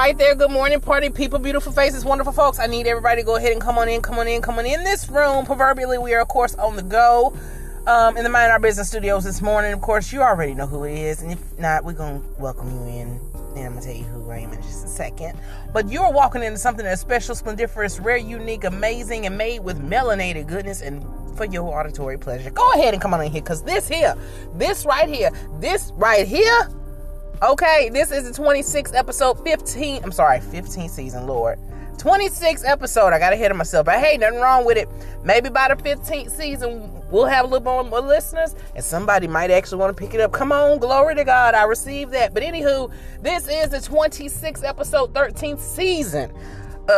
Right, there. Good morning, party people, beautiful faces, wonderful folks. I need everybody to go ahead and come on in, come on in, come on in this room. Proverbially, we are, of course, on the go um, in the Mind Our Business studios this morning. Of course, you already know who it is. And if not, we're going to welcome you in. And I'm going to tell you who I am in just a second. But you're walking into something that's special, splendiferous, rare, unique, amazing, and made with melanated goodness and for your auditory pleasure. Go ahead and come on in here because this here, this right here, this right here Okay, this is the 26th episode, 15. I'm sorry, 15 season, Lord. 26th episode. I got ahead of myself. But hey, nothing wrong with it. Maybe by the 15th season, we'll have a little more, more listeners, and somebody might actually want to pick it up. Come on, glory to God. I received that. But anywho, this is the 26th episode, 13th season of.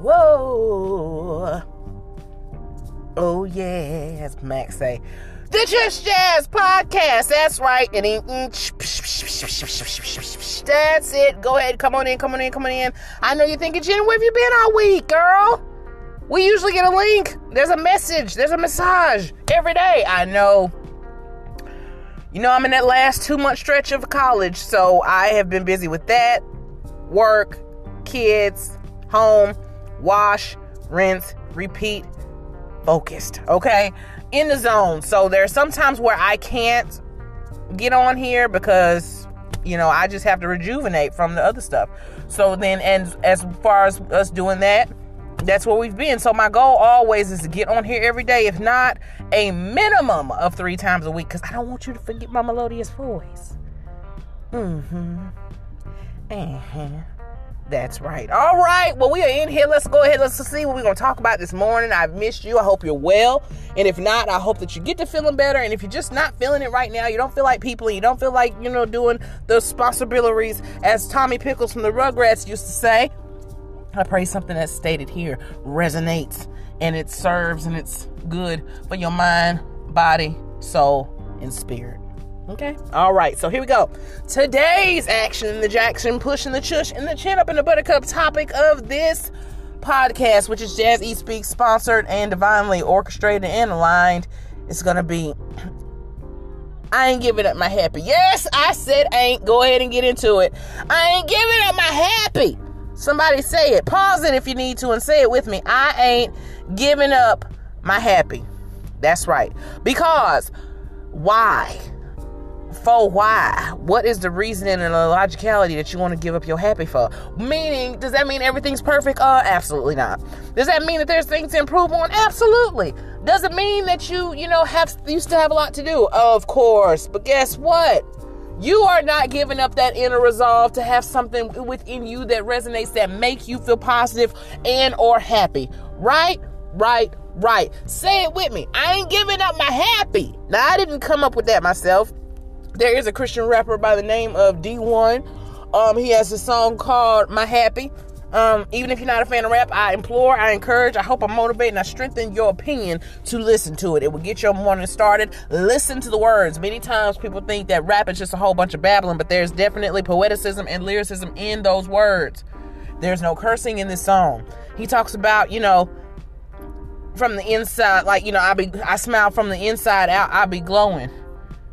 Whoa. Oh, yeah, as Max say. The Just Jazz Podcast. That's right. That's it. Go ahead. Come on in. Come on in. Come on in. I know you're thinking, Jen, where have you been all week, girl? We usually get a link. There's a message. There's a massage every day. I know. You know, I'm in that last two month stretch of college, so I have been busy with that. Work, kids, home, wash, rinse, repeat, focused. Okay in the zone. So there's sometimes where I can't get on here because you know I just have to rejuvenate from the other stuff. So then, and as far as us doing that, that's where we've been. So my goal always is to get on here every day, if not a minimum of three times a week, because I don't want you to forget my melodious voice. Mm-hmm. Uh-huh. That's right. All right. Well, we are in here. Let's go ahead. Let's see what we're going to talk about this morning. I've missed you. I hope you're well. And if not, I hope that you get to feeling better. And if you're just not feeling it right now, you don't feel like people, you don't feel like, you know, doing the responsibilities, as Tommy Pickles from the Rugrats used to say, I pray something that's stated here resonates and it serves and it's good for your mind, body, soul, and spirit. Okay. All right. So here we go. Today's action in the Jackson, pushing the chush and the chin up in the buttercup topic of this podcast, which is Jazz E Speak, sponsored and divinely orchestrated and aligned. It's gonna be. I ain't giving up my happy. Yes, I said ain't. Go ahead and get into it. I ain't giving up my happy. Somebody say it. Pause it if you need to and say it with me. I ain't giving up my happy. That's right. Because why? For why? What is the reasoning and the logicality that you want to give up your happy for? Meaning, does that mean everything's perfect? Uh, absolutely not. Does that mean that there's things to improve on? Absolutely. Does it mean that you, you know, have you still have a lot to do? Of course. But guess what? You are not giving up that inner resolve to have something within you that resonates that make you feel positive and or happy. Right? Right, right. Say it with me. I ain't giving up my happy. Now I didn't come up with that myself. There is a Christian rapper by the name of Dee-1. Um, he has a song called My Happy. Um, even if you're not a fan of rap, I implore, I encourage, I hope I motivate, and I strengthen your opinion to listen to it. It will get your morning started. Listen to the words. Many times people think that rap is just a whole bunch of babbling, but there's definitely poeticism and lyricism in those words. There's no cursing in this song. He talks about, you know, from the inside, like, you know, I be I smile from the inside out, I be glowing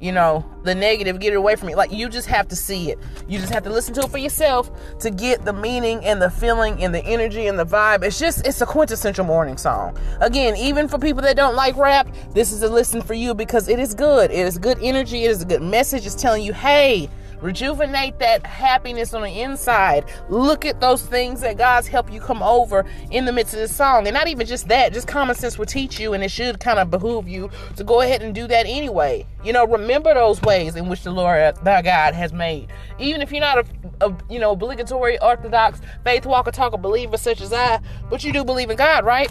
you know, the negative, get it away from me. Like you just have to see it. You just have to listen to it for yourself to get the meaning and the feeling and the energy and the vibe. It's just it's a quintessential morning song. Again, even for people that don't like rap, this is a listen for you because it is good. It is good energy, it is a good message. It's telling you, hey, Rejuvenate that happiness on the inside. Look at those things that God's helped you come over in the midst of this song. And not even just that, just common sense will teach you, and it should kind of behoove you to go ahead and do that anyway. You know, remember those ways in which the Lord thy God has made. Even if you're not a, a you know obligatory orthodox faith walker talker believer such as I, but you do believe in God, right?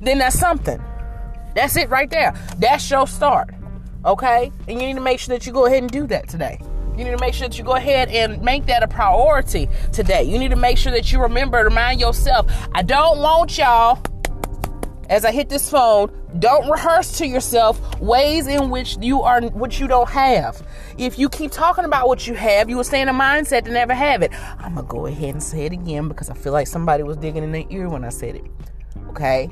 Then that's something. That's it right there. That's your start. Okay? And you need to make sure that you go ahead and do that today. You need to make sure that you go ahead and make that a priority today. You need to make sure that you remember to remind yourself, I don't want y'all, as I hit this phone, don't rehearse to yourself ways in which you are what you don't have. If you keep talking about what you have, you will stay in a mindset to never have it. I'm gonna go ahead and say it again because I feel like somebody was digging in their ear when I said it. Okay?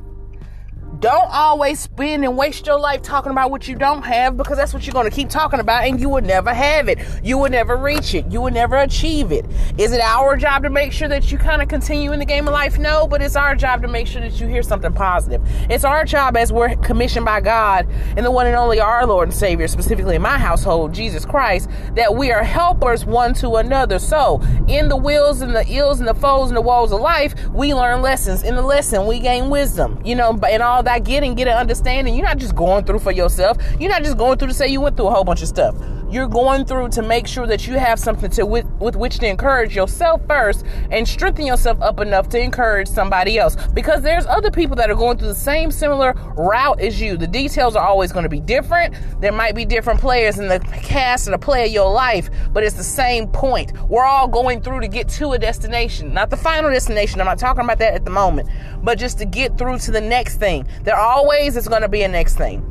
Don't always spend and waste your life talking about what you don't have because that's what you're going to keep talking about and you will never have it. You will never reach it. You will never achieve it. Is it our job to make sure that you kind of continue in the game of life? No, but it's our job to make sure that you hear something positive. It's our job as we're commissioned by God and the one and only our Lord and Savior, specifically in my household, Jesus Christ, that we are helpers one to another. So, in the wills and the ills and the foes and the woes of life, we learn lessons. In the lesson, we gain wisdom, you know, and all that getting, get an understanding. You're not just going through for yourself. You're not just going through to say you went through a whole bunch of stuff. You're going through to make sure that you have something to with, with which to encourage yourself first and strengthen yourself up enough to encourage somebody else. Because there's other people that are going through the same similar route as you. The details are always going to be different. There might be different players in the cast of the play of your life, but it's the same point. We're all going through to get to a destination, not the final destination. I'm not talking about that at the moment, but just to get through to the next thing. There always is going to be a next thing.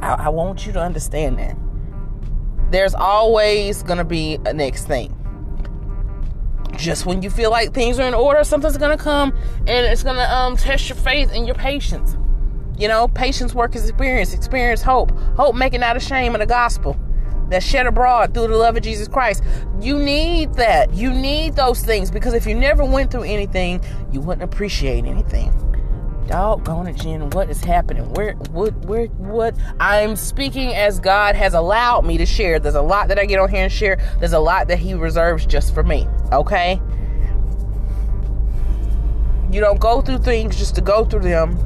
I, I want you to understand that there's always going to be a next thing. Just when you feel like things are in order, something's going to come and it's going to um, test your faith and your patience. You know, patience work is experience, experience hope, hope making out of shame in the gospel that's shed abroad through the love of Jesus Christ. You need that. You need those things because if you never went through anything, you wouldn't appreciate anything doggone it, Jen, what is happening? Where, what, where, what? I'm speaking as God has allowed me to share. There's a lot that I get on here and share. There's a lot that He reserves just for me, okay? You don't go through things just to go through them,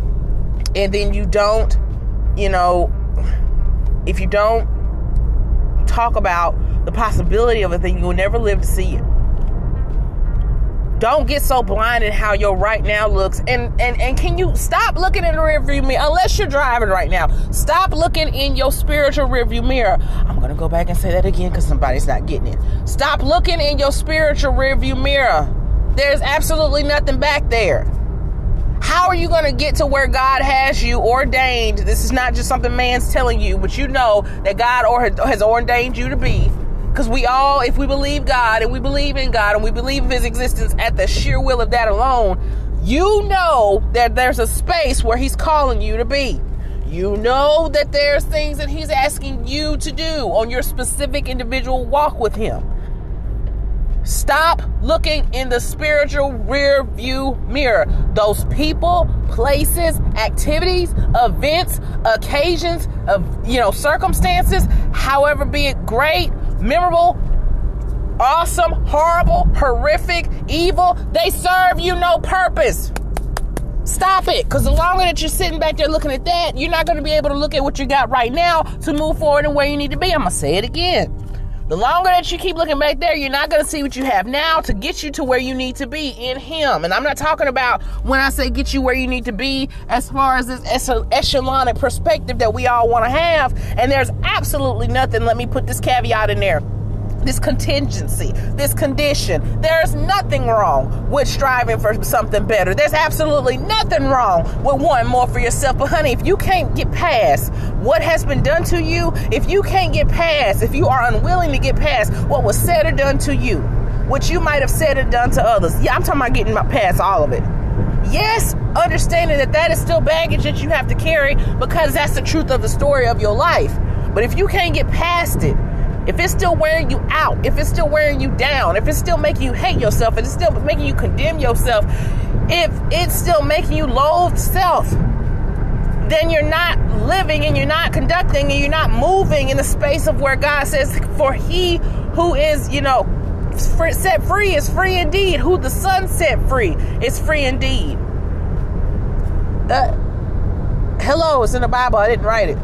and then you don't, you know, if you don't talk about the possibility of a thing, you will never live to see it don't get so blinded how your right now looks. And and and can you stop looking in the rearview mirror? Unless you're driving right now. Stop looking in your spiritual rearview mirror. I'm gonna go back and say that again because somebody's not getting it. Stop looking in your spiritual rearview mirror. There's absolutely nothing back there. How are you going to get to where God has you ordained? This is not just something man's telling you, but you know that God or has ordained you to be because we all, if we believe God and we believe in God and we believe in His existence at the sheer will of that alone, you know that there's a space where He's calling you to be. You know that there's things that He's asking you to do on your specific individual walk with Him. Stop looking in the spiritual rear view mirror. Those people, places, activities, events, occasions, of you know, circumstances, however be it great, memorable, awesome, horrible, horrific, evil, they serve you no purpose. Stop it. Because the longer that you're sitting back there looking at that, you're not going to be able to look at what you got right now to move forward and where you need to be. I'm going to say it again. The longer that you keep looking back there, you're not going to see what you have now to get you to where you need to be in Him. And I'm not talking about when I say get you where you need to be as far as this echelonic perspective that we all want to have. And there's absolutely nothing, let me put this caveat in there this contingency, this condition. There's nothing wrong with striving for something better. There's absolutely nothing wrong with wanting more for yourself. But, honey, if you can't get past what has been done to you, if you can't get past, if you are unwilling to get past what was said or done to you, what you might have said or done to others, yeah, I'm talking about getting past all of it. Yes, understanding that that is still baggage that you have to carry because that's the truth of the story of your life. But if you can't get past it, if it's still wearing you out, if it's still wearing you down, if it's still making you hate yourself, if it's still making you condemn yourself, if it's still making you loathe self, then you're not living and you're not conducting and you're not moving in the space of where God says, For he who is, you know, set free is free indeed. Who the Son set free is free indeed. Uh, hello, it's in the Bible. I didn't write it.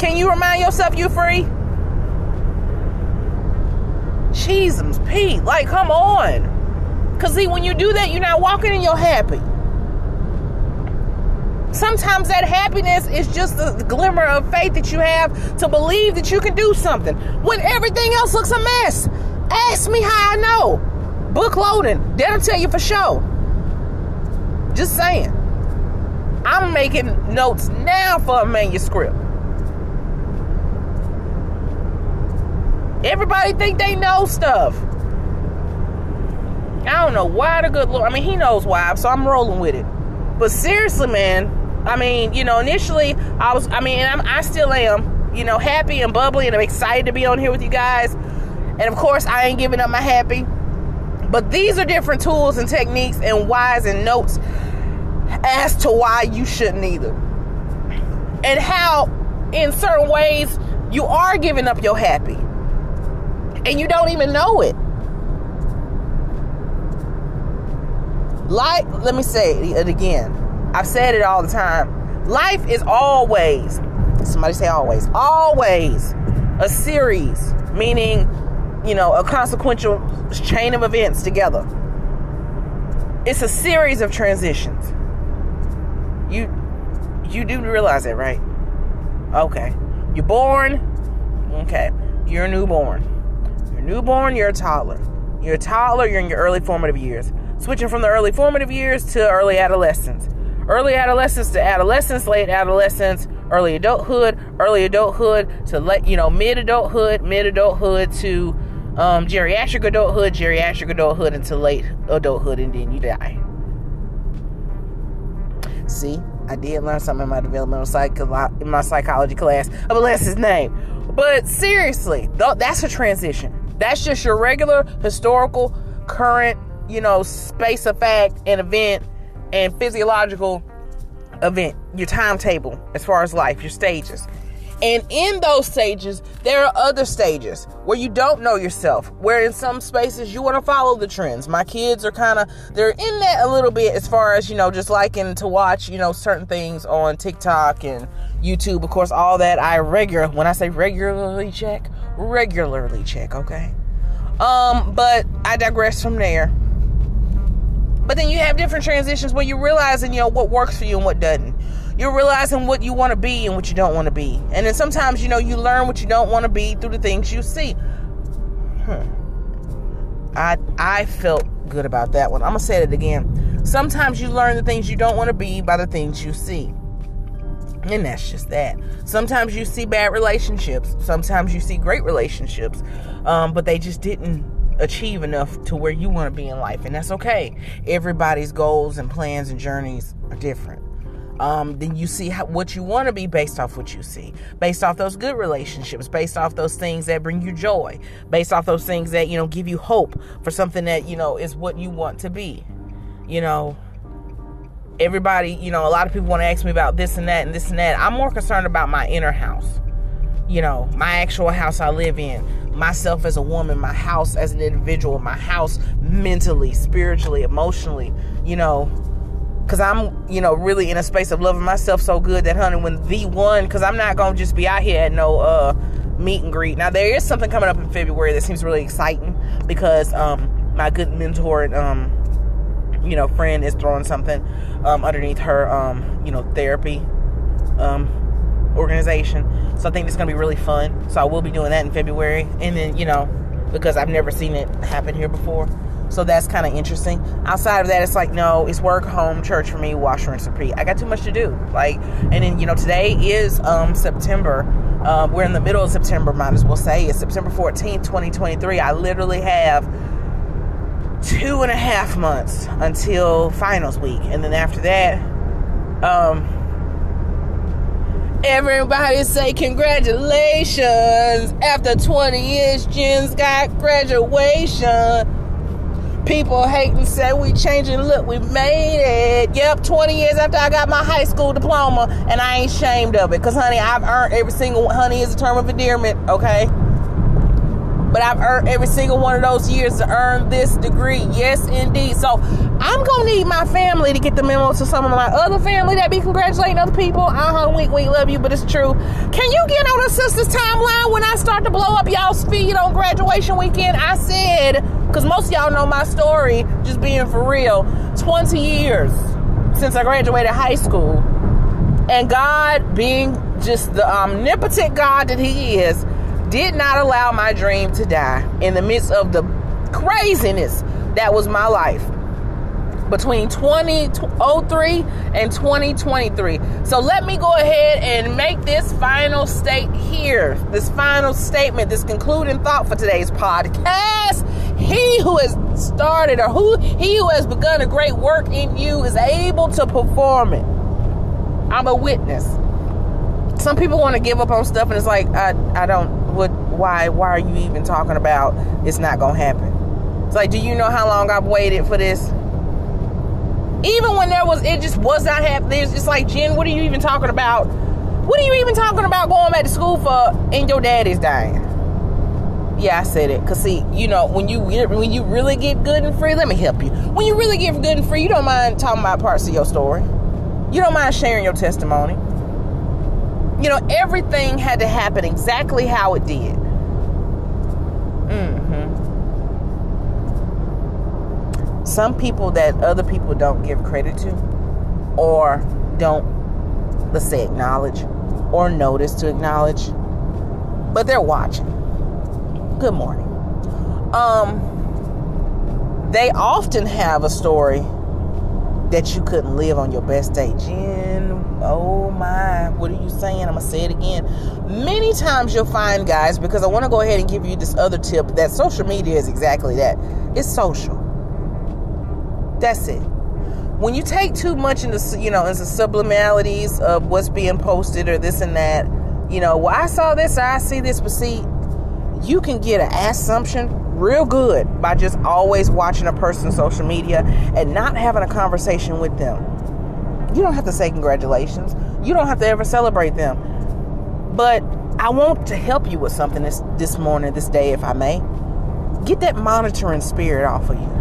Can you remind yourself you free? Jesus, Pete, like, come on. Because, see, when you do that, you're not walking and you're happy. Sometimes that happiness is just the glimmer of faith that you have to believe that you can do something when everything else looks a mess. Ask me how I know. Book loading, that'll tell you for sure. Just saying. I'm making notes now for a manuscript. Everybody think they know stuff. I don't know why the good Lord. I mean, He knows why, so I'm rolling with it. But seriously, man, I mean, you know, initially I was, I mean, I'm, I still am, you know, happy and bubbly, and I'm excited to be on here with you guys. And of course, I ain't giving up my happy. But these are different tools and techniques and whys and notes as to why you shouldn't either. And how, in certain ways, you are giving up your happy. And you don't even know it. Like, let me say it again. I've said it all the time. Life is always, somebody say always, always a series, meaning, you know, a consequential chain of events together. It's a series of transitions. You you do realize that, right? Okay. You're born. Okay. You're a newborn. You're newborn, you're a toddler. You're a toddler, you're in your early formative years switching from the early formative years to early adolescence. Early adolescence to adolescence, late adolescence, early adulthood, early adulthood to let you know mid adulthood, mid adulthood to um, geriatric adulthood, geriatric adulthood into late adulthood, and then you die. See, I did learn something in my developmental psycho- in my psychology class. I bless his name. But seriously, that's a transition. That's just your regular historical current you know, space of fact and event and physiological event, your timetable as far as life, your stages. And in those stages, there are other stages where you don't know yourself, where in some spaces you want to follow the trends. My kids are kind of, they're in that a little bit as far as, you know, just liking to watch, you know, certain things on TikTok and YouTube. Of course, all that I regular, when I say regularly check, regularly check, okay? Um, but I digress from there. But then you have different transitions where you're realizing, you know, what works for you and what doesn't. You're realizing what you want to be and what you don't want to be. And then sometimes, you know, you learn what you don't want to be through the things you see. Hmm. I I felt good about that one. I'm gonna say it again. Sometimes you learn the things you don't want to be by the things you see. And that's just that. Sometimes you see bad relationships. Sometimes you see great relationships. Um, but they just didn't achieve enough to where you want to be in life, and that's okay. Everybody's goals and plans and journeys are different. Um, then you see how, what you want to be based off what you see, based off those good relationships, based off those things that bring you joy, based off those things that you know give you hope for something that you know is what you want to be. You know, everybody, you know, a lot of people want to ask me about this and that and this and that. I'm more concerned about my inner house. You know, my actual house I live in myself as a woman, my house as an individual, my house mentally, spiritually, emotionally, you know, because I'm, you know, really in a space of loving myself so good that, honey, when the one, because I'm not going to just be out here at no uh, meet and greet. Now, there is something coming up in February that seems really exciting because um, my good mentor and, um, you know, friend is throwing something um, underneath her, um, you know, therapy um, organization. So I think it's to be really fun. So I will be doing that in February. And then, you know, because I've never seen it happen here before. So that's kind of interesting. Outside of that, it's like, no, it's work, home, church for me, wash, rinse, repeat. I got too much to do. Like, and then, you know, today is um, September. Uh, we're in the middle of September, might as well say. It's September 14th, 2023. I literally have two and a half months until finals week. And then after that, um, Everybody say congratulations. After 20 years, Jen's got graduation. People hate and say we changing. Look, we made it. Yep, 20 years after I got my high school diploma, and I ain't ashamed of it. Cause honey, I've earned every single honey is a term of endearment, okay? But I've earned every single one of those years to earn this degree. Yes, indeed. So I'm gonna need my family to get the memo to some of my other family that be congratulating other people. Uh huh. Wink, wink. Love you, but it's true. Can you get on a sister's timeline when I start to blow up y'all's feed on graduation weekend? I said, because most y'all know my story. Just being for real, 20 years since I graduated high school, and God being just the omnipotent God that He is did not allow my dream to die in the midst of the craziness that was my life between 2003 and 2023. So let me go ahead and make this final state here, this final statement, this concluding thought for today's podcast he who has started or who he who has begun a great work in you is able to perform it. I'm a witness. Some people want to give up on stuff and it's like I I don't what why why are you even talking about it's not to happen. It's like do you know how long I've waited for this? Even when there was it just was not happening. It's just like Jen, what are you even talking about? What are you even talking about going back to school for and your daddy's dying? Yeah, I said it. Cause see, you know, when you when you really get good and free, let me help you. When you really get good and free, you don't mind talking about parts of your story. You don't mind sharing your testimony. You know, everything had to happen exactly how it did. Mm-hmm. Some people that other people don't give credit to, or don't, let's say, acknowledge, or notice to acknowledge, but they're watching good morning. Um, they often have a story that you couldn't live on your best day. Jen, oh my, what are you saying? I'm gonna say it again. Many times you'll find guys, because I want to go ahead and give you this other tip that social media is exactly that. It's social. That's it. When you take too much into you know into subliminalities of what's being posted or this and that, you know, well I saw this or I see this, but see, you can get an assumption real good by just always watching a person's social media and not having a conversation with them. You don't have to say congratulations. You don't have to ever celebrate them. But I want to help you with something this this morning, this day, if I may. Get that monitoring spirit off of you.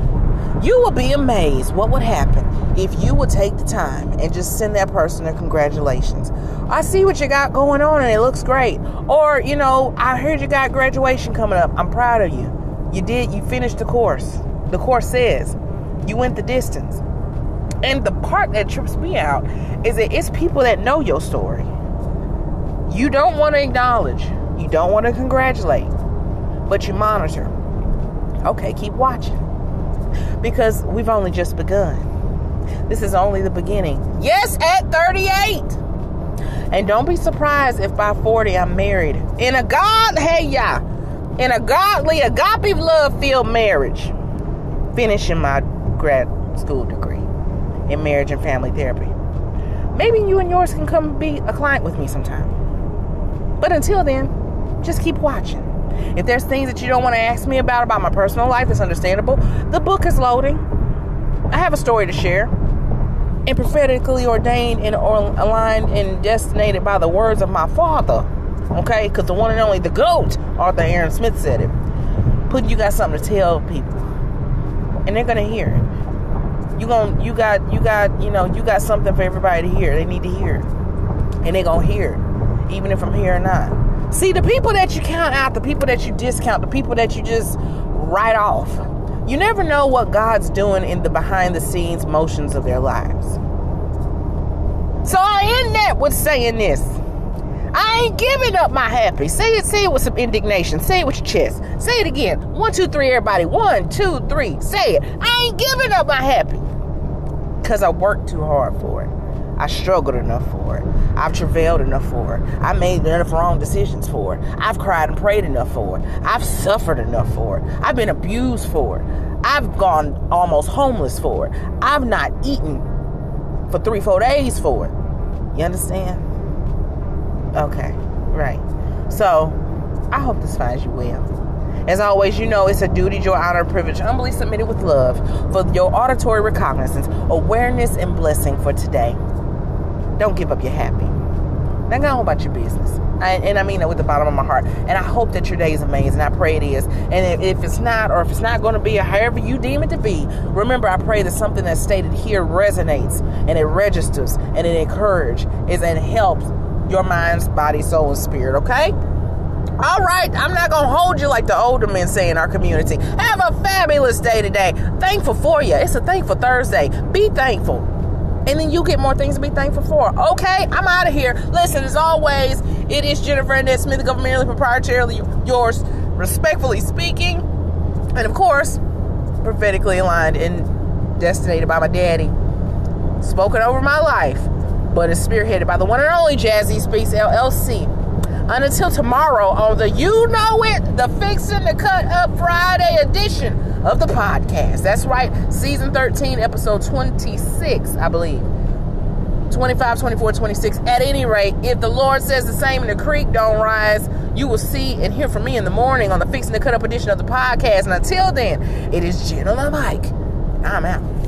You will be amazed what would happen if you would take the time and just send that person a congratulations. I see what you got going on and it looks great. Or, you know, I heard you got graduation coming up. I'm proud of you. You did, you finished the course. The course says you went the distance. And the part that trips me out is that it's people that know your story. You don't want to acknowledge, you don't want to congratulate, but you monitor. Okay, keep watching because we've only just begun. This is only the beginning. Yes, at 38. And don't be surprised if by 40 I'm married. In a God, hey ya, in a godly, agape love filled marriage. Finishing my grad school degree in marriage and family therapy. Maybe you and yours can come be a client with me sometime. But until then, just keep watching. If there's things that you don't want to ask me about about my personal life, it's understandable. The book is loading. I have a story to share. And prophetically ordained and aligned and destinated by the words of my father. Okay? Because the one and only, the GOAT, Arthur Aaron Smith said it. Putting you got something to tell people. And they're gonna hear it. You going you got you got, you know, you got something for everybody to hear. They need to hear. And they're gonna hear. Even if I'm here or not. See, the people that you count out, the people that you discount, the people that you just write off, you never know what God's doing in the behind the scenes motions of their lives. So I end that with saying this. I ain't giving up my happy. Say it, say it with some indignation. Say it with your chest. Say it again. One, two, three, everybody. One, two, three. Say it. I ain't giving up my happy. Because I worked too hard for it. I struggled enough for it. I've travailed enough for it. I made enough wrong decisions for it. I've cried and prayed enough for it. I've suffered enough for it. I've been abused for it. I've gone almost homeless for it. I've not eaten for three, four days for it. You understand? Okay, right. So, I hope this finds you well. As always, you know it's a duty, joy, honor, privilege, humbly submitted with love for your auditory recognizance, awareness, and blessing for today. Don't give up your happy. Now go on about your business. I, and I mean that with the bottom of my heart. And I hope that your day is amazing. I pray it is. And if, if it's not, or if it's not going to be, or however you deem it to be, remember I pray that something that's stated here resonates and it registers and it encourages and helps your mind, body, soul, and spirit. Okay? All right, I'm not to hold you like the older men say in our community. Have a fabulous day today. Thankful for you. It's a thankful Thursday. Be thankful and then you get more things to be thankful for. Okay, I'm out of here. Listen, as always, it is Jennifer Annette Smith, governmentally proprietarily yours, respectfully speaking, and of course, prophetically aligned and destinated by my daddy, spoken over my life, but is spearheaded by the one and only Jazzy Speaks LLC. Until tomorrow on the You Know It, the Fixing the Cut Up Friday edition of the podcast. That's right, season 13, episode 26, I believe. 25, 24, 26. At any rate, if the Lord says the same and the creek don't rise, you will see and hear from me in the morning on the Fixing the Cut Up edition of the podcast. And until then, it is Jenna Mike. I'm out.